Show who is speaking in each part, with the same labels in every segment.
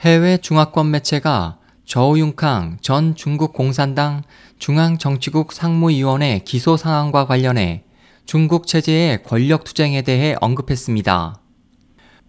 Speaker 1: 해외 중화권 매체가 저우융캉 전 중국 공산당 중앙정치국 상무위원회 기소 상황과 관련해 중국 체제의 권력 투쟁에 대해 언급했습니다.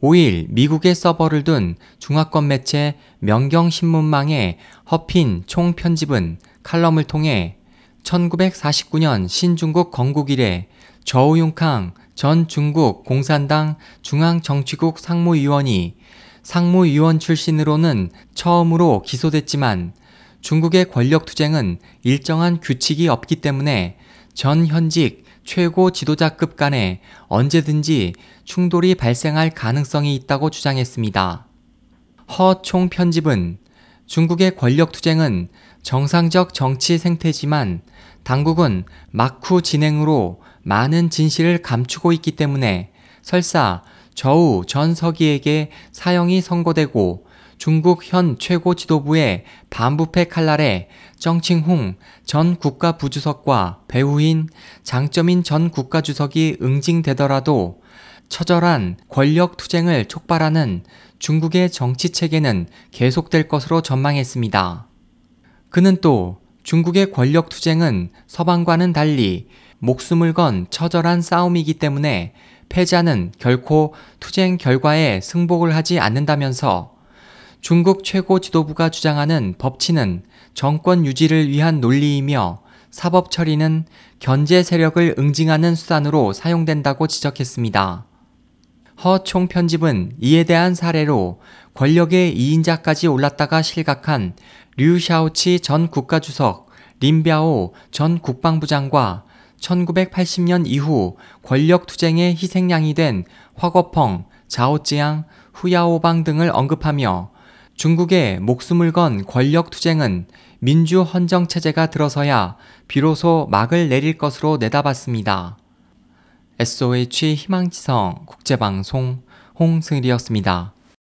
Speaker 1: 5일 미국의 서버를 둔 중화권 매체 명경신문망의 허핀 총편집은 칼럼을 통해 1949년 신중국 건국 이래 저우융캉 전 중국 공산당 중앙정치국 상무위원이 상무위원 출신으로는 처음으로 기소됐지만 중국의 권력 투쟁은 일정한 규칙이 없기 때문에 전 현직 최고 지도자급 간에 언제든지 충돌이 발생할 가능성이 있다고 주장했습니다. 허 총 편집은 중국의 권력 투쟁은 정상적 정치 생태지만 당국은 막후 진행으로 많은 진실을 감추고 있기 때문에 설사 저우 전 서기에게 사형이 선고되고 중국 현 최고 지도부의 반부패 칼날에 정칭홍 전 국가부주석과 배우인 장점인 전 국가주석이 응징되더라도 처절한 권력 투쟁을 촉발하는 중국의 정치 체계는 계속될 것으로 전망했습니다. 그는 또 중국의 권력 투쟁은 서방과는 달리 목숨을 건 처절한 싸움이기 때문에 패자는 결코 투쟁 결과에 승복을 하지 않는다면서 중국 최고 지도부가 주장하는 법치는 정권 유지를 위한 논리이며 사법 처리는 견제 세력을 응징하는 수단으로 사용된다고 지적했습니다. 허 총편집은 이에 대한 사례로 권력의 2인자까지 올랐다가 실각한 류 샤오치 전 국가주석, 림비아오 전 국방부 장과 1980년 이후 권력 투쟁의 희생양이 된 화거펑, 자오찌양, 후야오방 등을 언급하며 중국의 목숨을 건 권력 투쟁은 민주 헌정 체제가 들어서야 비로소 막을 내릴 것으로 내다봤습니다. SOH 희망지성 국제방송 홍승일이었습니다.